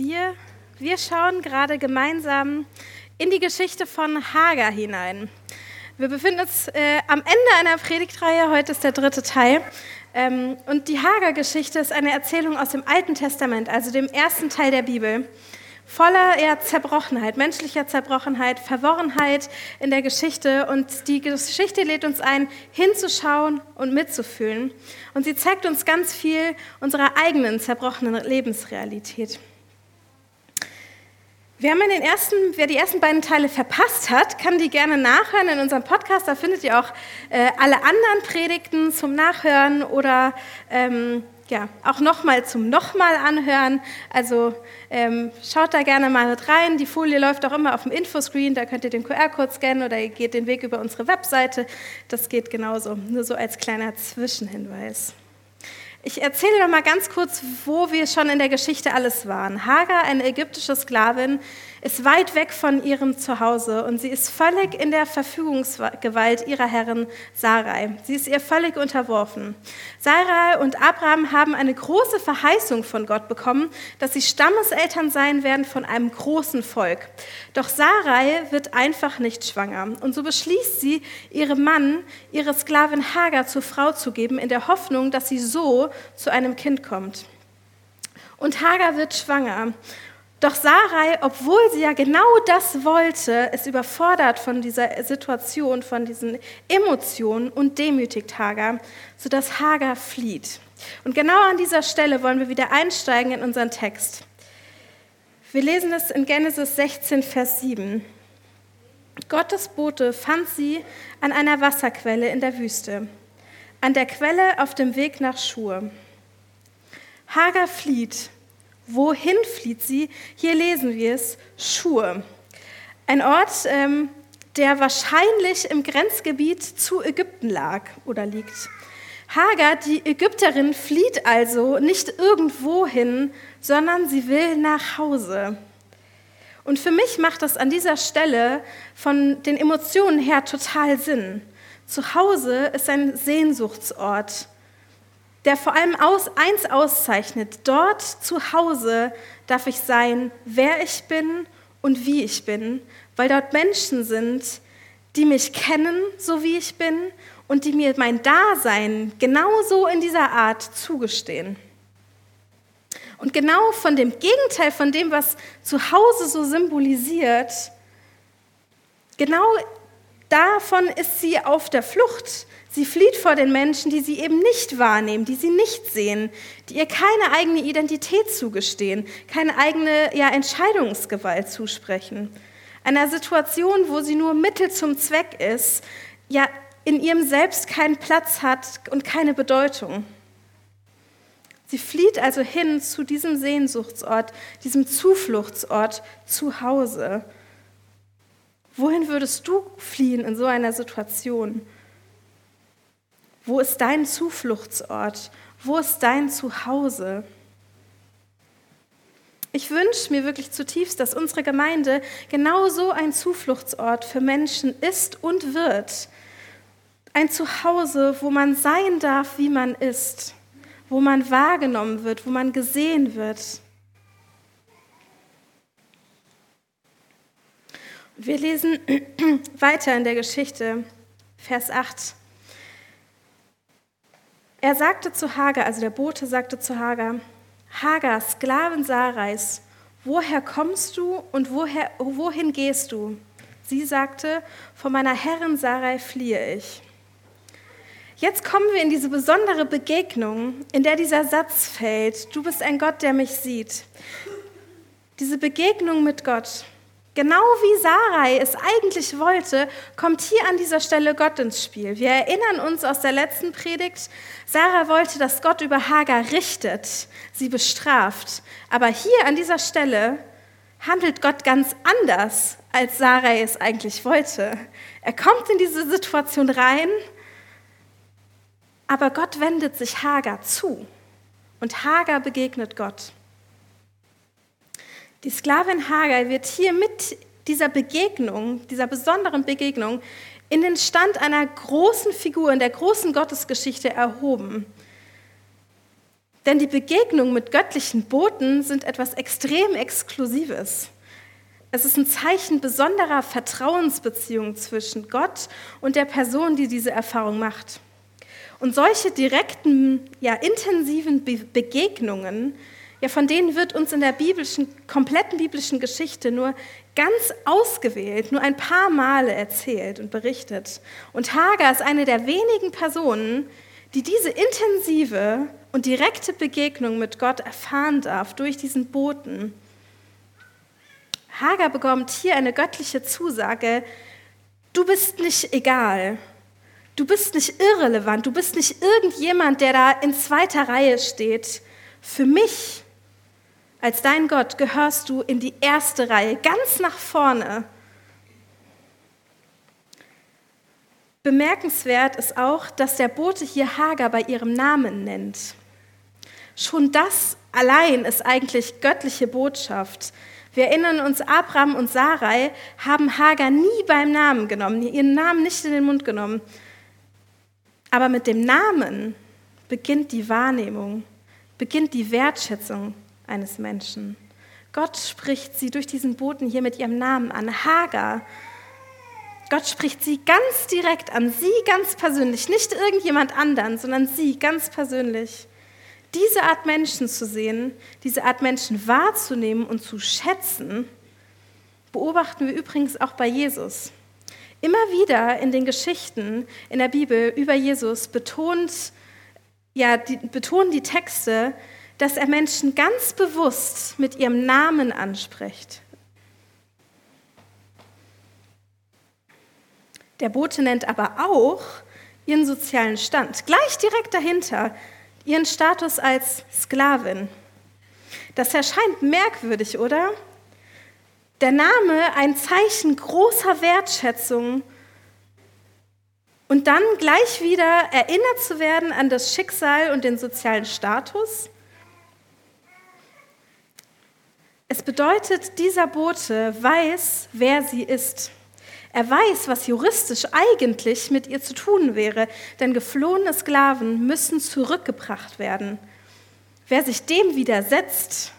Wir, wir schauen gerade gemeinsam in die Geschichte von Hagar hinein. Wir befinden uns äh, am Ende einer Predigtreihe, heute ist der dritte Teil. Ähm, und die Hagar-Geschichte ist eine Erzählung aus dem Alten Testament, also dem ersten Teil der Bibel voller ja, Zerbrochenheit, menschlicher Zerbrochenheit, Verworrenheit in der Geschichte. Und die Geschichte lädt uns ein, hinzuschauen und mitzufühlen. Und sie zeigt uns ganz viel unserer eigenen zerbrochenen Lebensrealität. Wir haben den ersten, wer die ersten beiden Teile verpasst hat, kann die gerne nachhören in unserem Podcast. Da findet ihr auch äh, alle anderen Predigten zum Nachhören oder ähm, ja, auch nochmal zum nochmal anhören. Also ähm, schaut da gerne mal mit rein. Die Folie läuft auch immer auf dem Infoscreen, da könnt ihr den QR-Code scannen oder ihr geht den Weg über unsere Webseite. Das geht genauso, nur so als kleiner Zwischenhinweis. Ich erzähle noch mal ganz kurz, wo wir schon in der Geschichte alles waren. Hagar, eine ägyptische Sklavin, ist weit weg von ihrem Zuhause und sie ist völlig in der Verfügungsgewalt ihrer Herrin Sarai. Sie ist ihr völlig unterworfen. Sarai und Abraham haben eine große Verheißung von Gott bekommen, dass sie Stammeseltern sein werden von einem großen Volk. Doch Sarai wird einfach nicht schwanger und so beschließt sie, ihrem Mann, ihre Sklavin Hagar zur Frau zu geben, in der Hoffnung, dass sie so zu einem Kind kommt. Und Hagar wird schwanger. Doch Sarai, obwohl sie ja genau das wollte, ist überfordert von dieser Situation, von diesen Emotionen und demütigt Hagar, sodass Hagar flieht. Und genau an dieser Stelle wollen wir wieder einsteigen in unseren Text. Wir lesen es in Genesis 16, Vers 7. Gottes Bote fand sie an einer Wasserquelle in der Wüste, an der Quelle auf dem Weg nach Schur. Hagar flieht Wohin flieht sie? Hier lesen wir es, Schur. Ein Ort, ähm, der wahrscheinlich im Grenzgebiet zu Ägypten lag oder liegt. Hagar, die Ägypterin, flieht also nicht irgendwo hin, sondern sie will nach Hause. Und für mich macht das an dieser Stelle von den Emotionen her total Sinn. Zu Hause ist ein Sehnsuchtsort der vor allem aus, eins auszeichnet. Dort zu Hause darf ich sein, wer ich bin und wie ich bin, weil dort Menschen sind, die mich kennen, so wie ich bin, und die mir mein Dasein genauso in dieser Art zugestehen. Und genau von dem Gegenteil von dem, was zu Hause so symbolisiert, genau davon ist sie auf der Flucht. Sie flieht vor den Menschen, die sie eben nicht wahrnehmen, die sie nicht sehen, die ihr keine eigene Identität zugestehen, keine eigene ja, Entscheidungsgewalt zusprechen. Einer Situation, wo sie nur Mittel zum Zweck ist, ja in ihrem Selbst keinen Platz hat und keine Bedeutung. Sie flieht also hin zu diesem Sehnsuchtsort, diesem Zufluchtsort zu Hause. Wohin würdest du fliehen in so einer Situation? Wo ist dein Zufluchtsort? Wo ist dein Zuhause? Ich wünsche mir wirklich zutiefst, dass unsere Gemeinde genauso ein Zufluchtsort für Menschen ist und wird. Ein Zuhause, wo man sein darf, wie man ist, wo man wahrgenommen wird, wo man gesehen wird. Wir lesen weiter in der Geschichte, Vers 8. Er sagte zu Hagar, also der Bote sagte zu Hagar, Hagar, Sklavin Sarais, woher kommst du und woher, wohin gehst du? Sie sagte, von meiner Herrin Sarai fliehe ich. Jetzt kommen wir in diese besondere Begegnung, in der dieser Satz fällt, du bist ein Gott, der mich sieht. Diese Begegnung mit Gott. Genau wie Sarai es eigentlich wollte, kommt hier an dieser Stelle Gott ins Spiel. Wir erinnern uns aus der letzten Predigt, Sarah wollte, dass Gott über Hagar richtet, sie bestraft. Aber hier an dieser Stelle handelt Gott ganz anders, als Sarai es eigentlich wollte. Er kommt in diese Situation rein, aber Gott wendet sich Hagar zu und Hagar begegnet Gott. Die Sklavin Hagar wird hier mit dieser Begegnung, dieser besonderen Begegnung, in den Stand einer großen Figur, in der großen Gottesgeschichte erhoben. Denn die Begegnungen mit göttlichen Boten sind etwas extrem Exklusives. Es ist ein Zeichen besonderer Vertrauensbeziehung zwischen Gott und der Person, die diese Erfahrung macht. Und solche direkten, ja, intensiven Be Begegnungen, ja, von denen wird uns in der biblischen, kompletten biblischen Geschichte nur ganz ausgewählt, nur ein paar Male erzählt und berichtet. Und Hagar ist eine der wenigen Personen, die diese intensive und direkte Begegnung mit Gott erfahren darf durch diesen Boten. Hagar bekommt hier eine göttliche Zusage, du bist nicht egal, du bist nicht irrelevant, du bist nicht irgendjemand, der da in zweiter Reihe steht. Für mich als dein Gott gehörst du in die erste Reihe, ganz nach vorne. Bemerkenswert ist auch, dass der Bote hier Hagar bei ihrem Namen nennt. Schon das allein ist eigentlich göttliche Botschaft. Wir erinnern uns, Abraham und Sarai haben Hagar nie beim Namen genommen, ihren Namen nicht in den Mund genommen. Aber mit dem Namen beginnt die Wahrnehmung, beginnt die Wertschätzung eines Menschen. Gott spricht sie durch diesen Boten hier mit ihrem Namen an, Hagar. Gott spricht sie ganz direkt an, sie ganz persönlich, nicht irgendjemand anderen, sondern sie ganz persönlich. Diese Art Menschen zu sehen, diese Art Menschen wahrzunehmen und zu schätzen, beobachten wir übrigens auch bei Jesus. Immer wieder in den Geschichten in der Bibel über Jesus betont, ja, die, betonen die Texte, dass er Menschen ganz bewusst mit ihrem Namen anspricht. Der Bote nennt aber auch ihren sozialen Stand, gleich direkt dahinter, ihren Status als Sklavin. Das erscheint merkwürdig, oder? Der Name ein Zeichen großer Wertschätzung und dann gleich wieder erinnert zu werden an das Schicksal und den sozialen Status. Es bedeutet, dieser Bote weiß, wer sie ist. Er weiß, was juristisch eigentlich mit ihr zu tun wäre, denn geflohene Sklaven müssen zurückgebracht werden. Wer sich dem widersetzt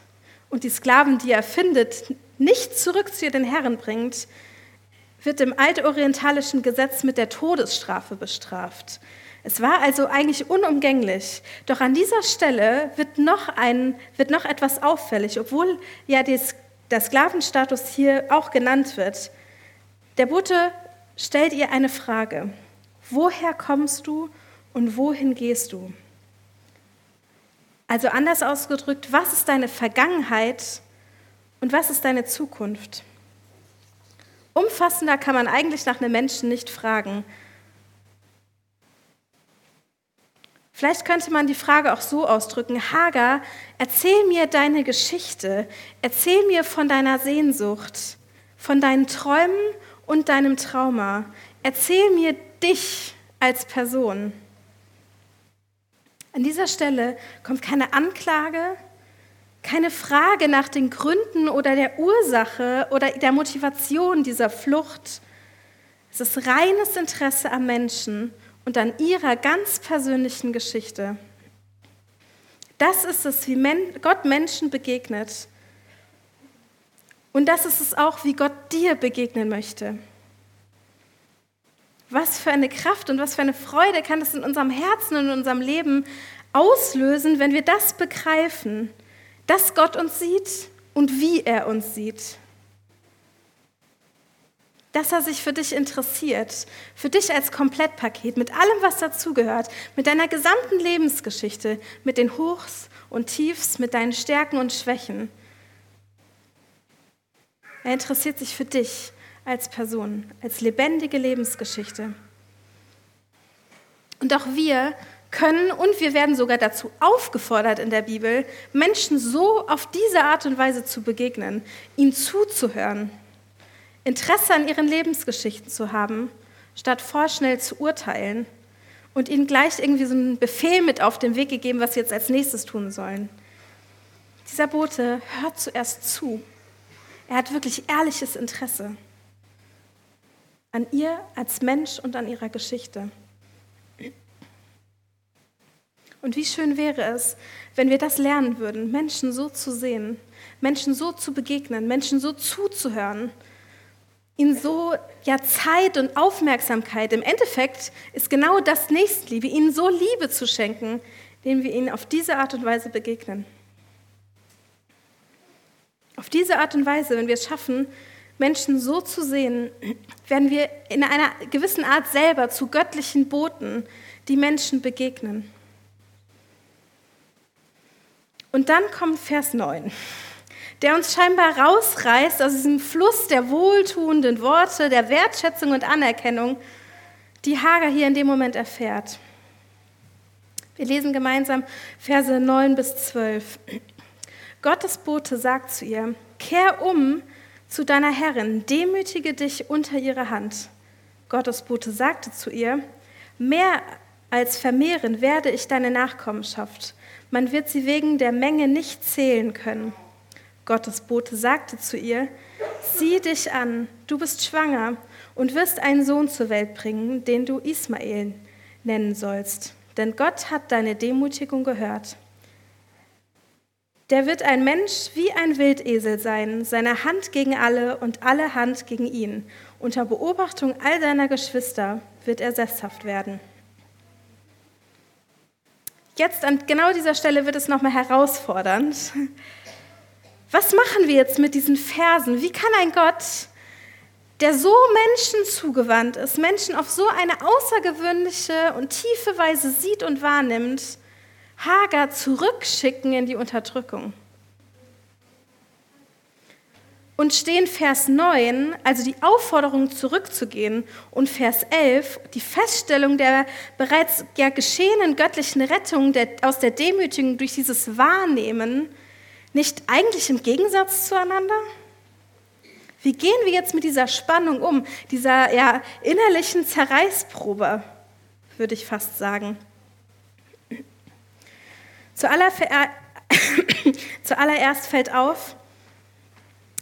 und die Sklaven, die er findet, nicht zurück zu ihren Herren bringt, wird im altorientalischen Gesetz mit der Todesstrafe bestraft. Es war also eigentlich unumgänglich. Doch an dieser Stelle wird noch, ein, wird noch etwas auffällig, obwohl ja des, der Sklavenstatus hier auch genannt wird. Der Bote stellt ihr eine Frage. Woher kommst du und wohin gehst du? Also anders ausgedrückt, was ist deine Vergangenheit und was ist deine Zukunft? Umfassender kann man eigentlich nach einem Menschen nicht fragen. Vielleicht könnte man die Frage auch so ausdrücken, Hagar, erzähl mir deine Geschichte, erzähl mir von deiner Sehnsucht, von deinen Träumen und deinem Trauma. Erzähl mir dich als Person. An dieser Stelle kommt keine Anklage, keine Frage nach den Gründen oder der Ursache oder der Motivation dieser Flucht. Es ist reines Interesse am Menschen und an ihrer ganz persönlichen Geschichte. Das ist es, wie Gott Menschen begegnet. Und das ist es auch, wie Gott dir begegnen möchte. Was für eine Kraft und was für eine Freude kann es in unserem Herzen und in unserem Leben auslösen, wenn wir das begreifen, dass Gott uns sieht und wie er uns sieht dass er sich für dich interessiert, für dich als Komplettpaket, mit allem, was dazugehört, mit deiner gesamten Lebensgeschichte, mit den Hochs und Tiefs, mit deinen Stärken und Schwächen. Er interessiert sich für dich als Person, als lebendige Lebensgeschichte. Und auch wir können und wir werden sogar dazu aufgefordert in der Bibel, Menschen so auf diese Art und Weise zu begegnen, ihnen zuzuhören Interesse an ihren Lebensgeschichten zu haben, statt vorschnell zu urteilen und ihnen gleich irgendwie so einen Befehl mit auf den Weg gegeben, was sie jetzt als nächstes tun sollen. Dieser Bote hört zuerst zu. Er hat wirklich ehrliches Interesse an ihr als Mensch und an ihrer Geschichte. Und wie schön wäre es, wenn wir das lernen würden, Menschen so zu sehen, Menschen so zu begegnen, Menschen so zuzuhören, ihnen so ja Zeit und Aufmerksamkeit. Im Endeffekt ist genau das Nächstenliebe, ihnen so Liebe zu schenken, indem wir ihnen auf diese Art und Weise begegnen. Auf diese Art und Weise, wenn wir es schaffen, Menschen so zu sehen, werden wir in einer gewissen Art selber zu göttlichen Boten, die Menschen begegnen. Und dann kommt Vers 9 der uns scheinbar rausreißt aus diesem Fluss der wohltuenden Worte, der Wertschätzung und Anerkennung, die Hagar hier in dem Moment erfährt. Wir lesen gemeinsam Verse 9 bis 12. Gottes Bote sagt zu ihr, kehr um zu deiner Herrin, demütige dich unter ihre Hand. Gottes Bote sagte zu ihr, mehr als vermehren werde ich deine Nachkommenschaft. Man wird sie wegen der Menge nicht zählen können. Gottes Bote sagte zu ihr, sieh dich an, du bist schwanger und wirst einen Sohn zur Welt bringen, den du Ismael nennen sollst. Denn Gott hat deine Demutigung gehört. Der wird ein Mensch wie ein Wildesel sein, seine Hand gegen alle und alle Hand gegen ihn. Unter Beobachtung all seiner Geschwister wird er sesshaft werden. Jetzt an genau dieser Stelle wird es nochmal herausfordernd. Was machen wir jetzt mit diesen Versen? Wie kann ein Gott, der so Menschen zugewandt ist, Menschen auf so eine außergewöhnliche und tiefe Weise sieht und wahrnimmt, Hagar zurückschicken in die Unterdrückung? Und stehen Vers 9, also die Aufforderung zurückzugehen, und Vers 11, die Feststellung der bereits ja geschehenen göttlichen Rettung der, aus der Demütigung durch dieses Wahrnehmen, nicht eigentlich im Gegensatz zueinander? Wie gehen wir jetzt mit dieser Spannung um, dieser ja, innerlichen Zerreißprobe, würde ich fast sagen? Zuallererst fällt auf,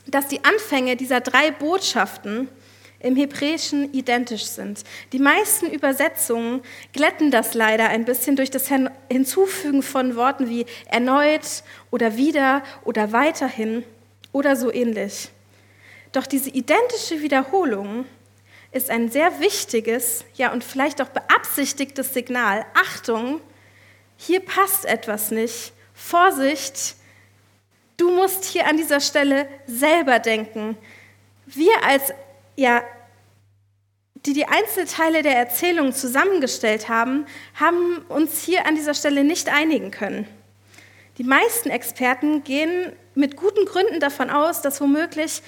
dass die Anfänge dieser drei Botschaften im Hebräischen identisch sind. Die meisten Übersetzungen glätten das leider ein bisschen durch das Hinzufügen von Worten wie erneut oder wieder oder weiterhin oder so ähnlich. Doch diese identische Wiederholung ist ein sehr wichtiges, ja und vielleicht auch beabsichtigtes Signal. Achtung, hier passt etwas nicht. Vorsicht, du musst hier an dieser Stelle selber denken. Wir als ja, die die Einzelteile der Erzählung zusammengestellt haben, haben uns hier an dieser Stelle nicht einigen können. Die meisten Experten gehen mit guten Gründen davon aus, dass womöglich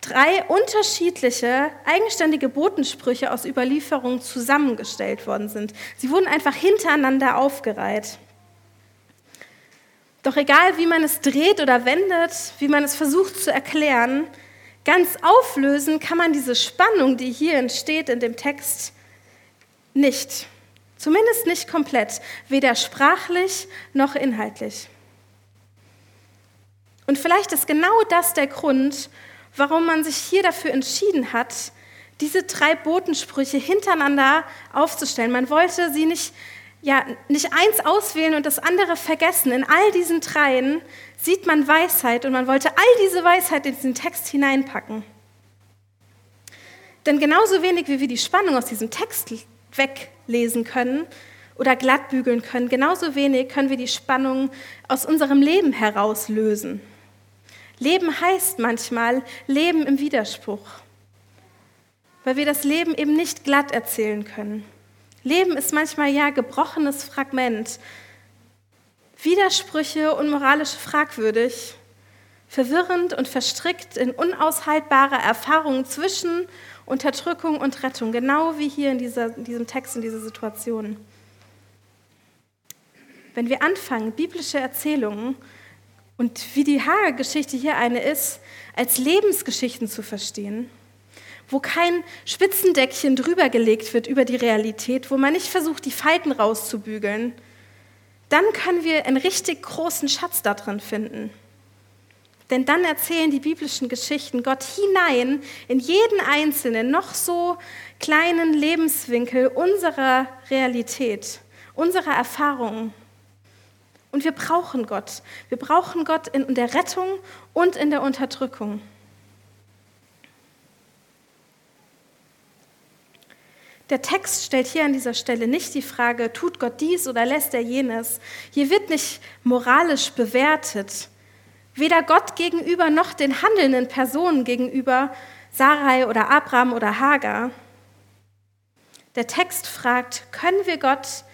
drei unterschiedliche, eigenständige Botensprüche aus Überlieferungen zusammengestellt worden sind. Sie wurden einfach hintereinander aufgereiht. Doch egal, wie man es dreht oder wendet, wie man es versucht zu erklären, Ganz auflösen kann man diese Spannung, die hier entsteht in dem Text, nicht. Zumindest nicht komplett, weder sprachlich noch inhaltlich. Und vielleicht ist genau das der Grund, warum man sich hier dafür entschieden hat, diese drei Botensprüche hintereinander aufzustellen. Man wollte sie nicht ja, nicht eins auswählen und das andere vergessen. In all diesen dreien sieht man Weisheit und man wollte all diese Weisheit in diesen Text hineinpacken. Denn genauso wenig wie wir die Spannung aus diesem Text weglesen können oder glattbügeln können, genauso wenig können wir die Spannung aus unserem Leben herauslösen. Leben heißt manchmal Leben im Widerspruch, weil wir das Leben eben nicht glatt erzählen können. Leben ist manchmal ja gebrochenes Fragment. Widersprüche und moralisch fragwürdig, verwirrend und verstrickt in unaushaltbare Erfahrungen zwischen Unterdrückung und Rettung, genau wie hier in, dieser, in diesem Text, in dieser Situation. Wenn wir anfangen, biblische Erzählungen und wie die Hager-Geschichte hier eine ist, als Lebensgeschichten zu verstehen, wo kein Spitzendeckchen drüber gelegt wird über die Realität, wo man nicht versucht, die Falten rauszubügeln, dann können wir einen richtig großen Schatz darin finden. Denn dann erzählen die biblischen Geschichten Gott hinein in jeden einzelnen, noch so kleinen Lebenswinkel unserer Realität unserer Erfahrungen. Und wir brauchen Gott. Wir brauchen Gott in der Rettung und in der Unterdrückung. Der Text stellt hier an dieser Stelle nicht die Frage, tut Gott dies oder lässt er jenes. Hier wird nicht moralisch bewertet, weder Gott gegenüber noch den handelnden Personen gegenüber, Sarai oder Abraham oder Hagar. Der Text fragt, können wir Gott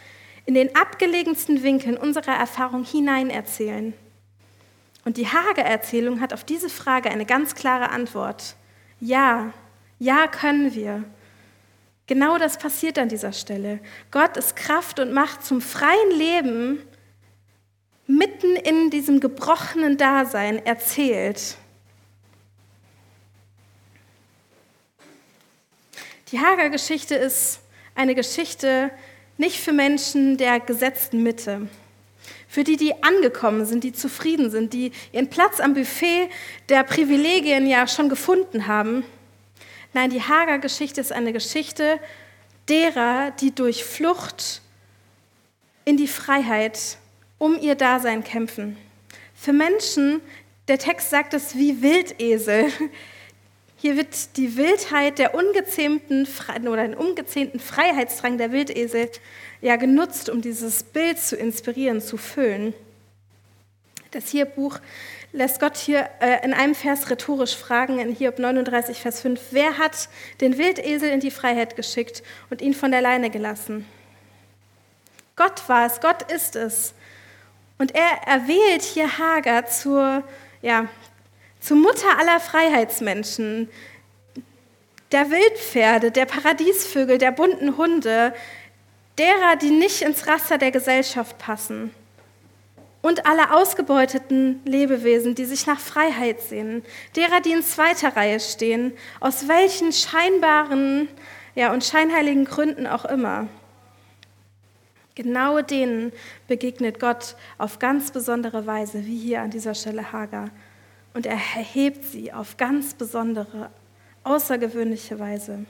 in den abgelegensten Winkeln unserer Erfahrung hinein erzählen? Und die Hager-Erzählung hat auf diese Frage eine ganz klare Antwort. Ja, ja können wir. Genau das passiert an dieser Stelle. Gott ist Kraft und Macht zum freien Leben mitten in diesem gebrochenen Dasein erzählt. Die Hager-Geschichte ist eine Geschichte nicht für Menschen der gesetzten Mitte, für die, die angekommen sind, die zufrieden sind, die ihren Platz am Buffet der Privilegien ja schon gefunden haben, Nein, die Hagar-Geschichte ist eine Geschichte derer, die durch Flucht in die Freiheit um ihr Dasein kämpfen. Für Menschen, der Text sagt es wie Wildesel. Hier wird die Wildheit der ungezähmten oder den ungezähmten Freiheitsdrang der Wildesel ja genutzt, um dieses Bild zu inspirieren, zu füllen. Das hier Buch lässt Gott hier äh, in einem Vers rhetorisch fragen, in Hiob 39, Vers 5, wer hat den Wildesel in die Freiheit geschickt und ihn von der Leine gelassen? Gott war es, Gott ist es. Und er erwählt hier Hagar zur, ja, zur Mutter aller Freiheitsmenschen, der Wildpferde, der Paradiesvögel, der bunten Hunde, derer, die nicht ins Raster der Gesellschaft passen und alle ausgebeuteten Lebewesen, die sich nach Freiheit sehnen, derer, die in zweiter Reihe stehen, aus welchen scheinbaren ja, und scheinheiligen Gründen auch immer. Genau denen begegnet Gott auf ganz besondere Weise, wie hier an dieser Stelle Hagar. Und er erhebt sie auf ganz besondere, außergewöhnliche Weise.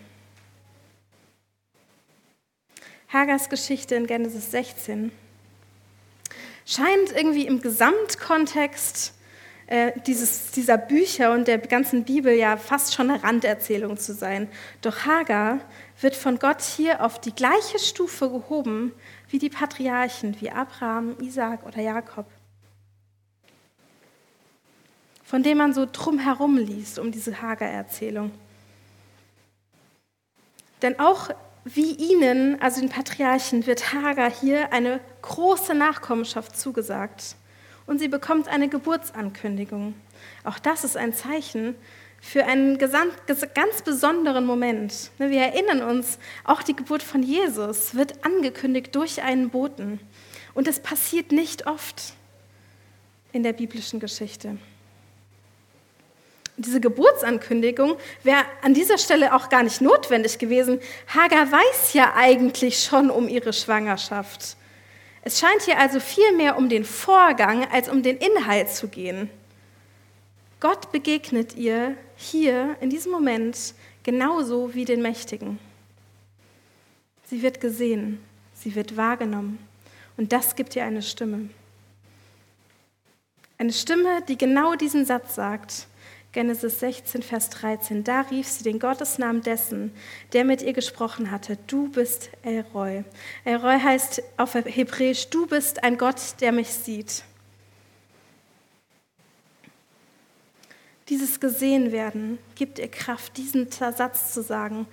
Hagars Geschichte in Genesis 16 scheint irgendwie im Gesamtkontext äh, dieses, dieser Bücher und der ganzen Bibel ja fast schon eine Randerzählung zu sein. Doch Hagar wird von Gott hier auf die gleiche Stufe gehoben wie die Patriarchen, wie Abraham, Isaac oder Jakob. Von dem man so drumherum liest, um diese Hagar-Erzählung. Denn auch wie ihnen, also den Patriarchen, wird Hagar hier eine große Nachkommenschaft zugesagt. Und sie bekommt eine Geburtsankündigung. Auch das ist ein Zeichen für einen ganz besonderen Moment. Ne, wir erinnern uns, auch die Geburt von Jesus wird angekündigt durch einen Boten. Und es passiert nicht oft in der biblischen Geschichte diese Geburtsankündigung wäre an dieser Stelle auch gar nicht notwendig gewesen. Hagar weiß ja eigentlich schon um ihre Schwangerschaft. Es scheint hier also viel mehr um den Vorgang als um den Inhalt zu gehen. Gott begegnet ihr hier in diesem Moment genauso wie den Mächtigen. Sie wird gesehen, sie wird wahrgenommen und das gibt ihr eine Stimme. Eine Stimme, die genau diesen Satz sagt, Genesis 16, Vers 13. Da rief sie den Gottesnamen dessen, der mit ihr gesprochen hatte. Du bist Elroy. Elroy heißt auf Hebräisch, du bist ein Gott, der mich sieht. Dieses Gesehenwerden gibt ihr Kraft, diesen Satz zu sagen,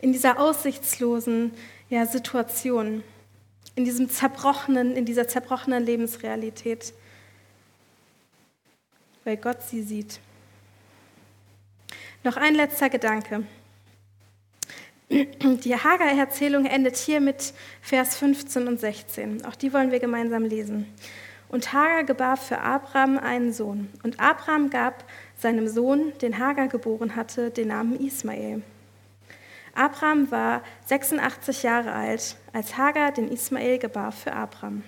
in dieser aussichtslosen ja, Situation, in, diesem zerbrochenen, in dieser zerbrochenen Lebensrealität, weil Gott sie sieht. Noch ein letzter Gedanke. Die Hagar-Erzählung endet hier mit Vers 15 und 16. Auch die wollen wir gemeinsam lesen. Und Hagar gebar für Abraham einen Sohn. Und Abraham gab seinem Sohn, den Hagar geboren hatte, den Namen Ismael. Abraham war 86 Jahre alt, als Hagar den Ismael gebar für Abraham.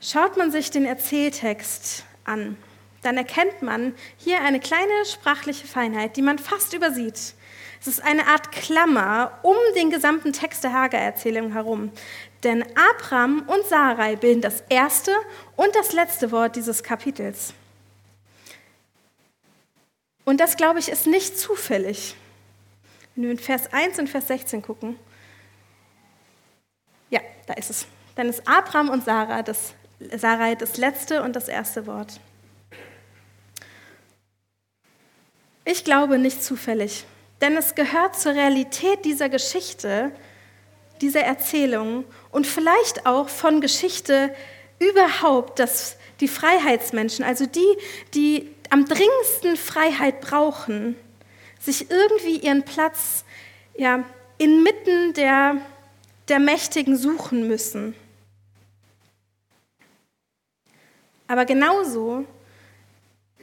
Schaut man sich den Erzähltext an, dann erkennt man hier eine kleine sprachliche Feinheit, die man fast übersieht. Es ist eine Art Klammer um den gesamten Text der Hager-Erzählung herum. Denn Abraham und Sarai bilden das erste und das letzte Wort dieses Kapitels. Und das, glaube ich, ist nicht zufällig. Wenn wir in Vers 1 und Vers 16 gucken. Ja, da ist es. Dann ist Abraham und Sarah das, Sarai das letzte und das erste Wort. Ich glaube nicht zufällig, denn es gehört zur Realität dieser Geschichte, dieser Erzählung und vielleicht auch von Geschichte überhaupt, dass die Freiheitsmenschen, also die, die am dringendsten Freiheit brauchen, sich irgendwie ihren Platz ja, inmitten der, der Mächtigen suchen müssen. Aber genauso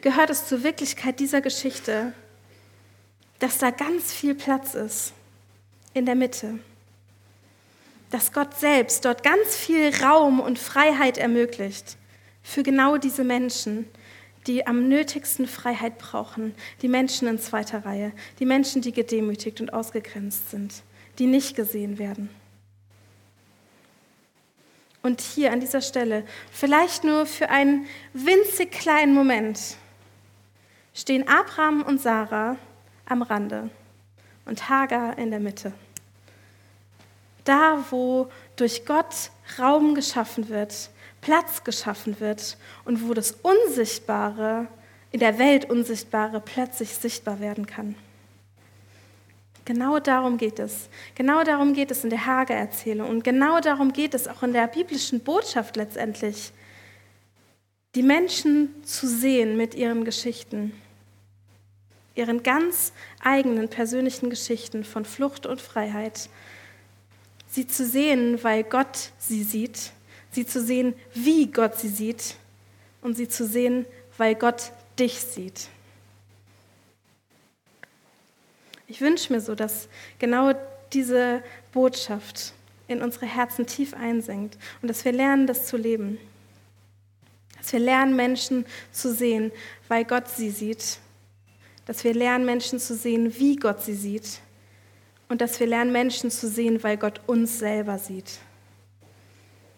gehört es zur Wirklichkeit dieser Geschichte, dass da ganz viel Platz ist in der Mitte. Dass Gott selbst dort ganz viel Raum und Freiheit ermöglicht für genau diese Menschen, die am nötigsten Freiheit brauchen, die Menschen in zweiter Reihe, die Menschen, die gedemütigt und ausgegrenzt sind, die nicht gesehen werden. Und hier an dieser Stelle, vielleicht nur für einen winzig kleinen Moment, stehen Abraham und Sarah am Rande und Hagar in der Mitte. Da, wo durch Gott Raum geschaffen wird, Platz geschaffen wird und wo das Unsichtbare, in der Welt Unsichtbare plötzlich sichtbar werden kann. Genau darum geht es. Genau darum geht es in der Hage-Erzählung und genau darum geht es auch in der biblischen Botschaft letztendlich, die Menschen zu sehen mit ihren Geschichten, ihren ganz eigenen persönlichen Geschichten von Flucht und Freiheit sie zu sehen, weil Gott sie sieht, sie zu sehen, wie Gott sie sieht und sie zu sehen, weil Gott dich sieht. Ich wünsche mir so, dass genau diese Botschaft in unsere Herzen tief einsenkt und dass wir lernen, das zu leben. Dass wir lernen, Menschen zu sehen, weil Gott sie sieht. Dass wir lernen, Menschen zu sehen, wie Gott sie sieht und dass wir lernen, Menschen zu sehen, weil Gott uns selber sieht.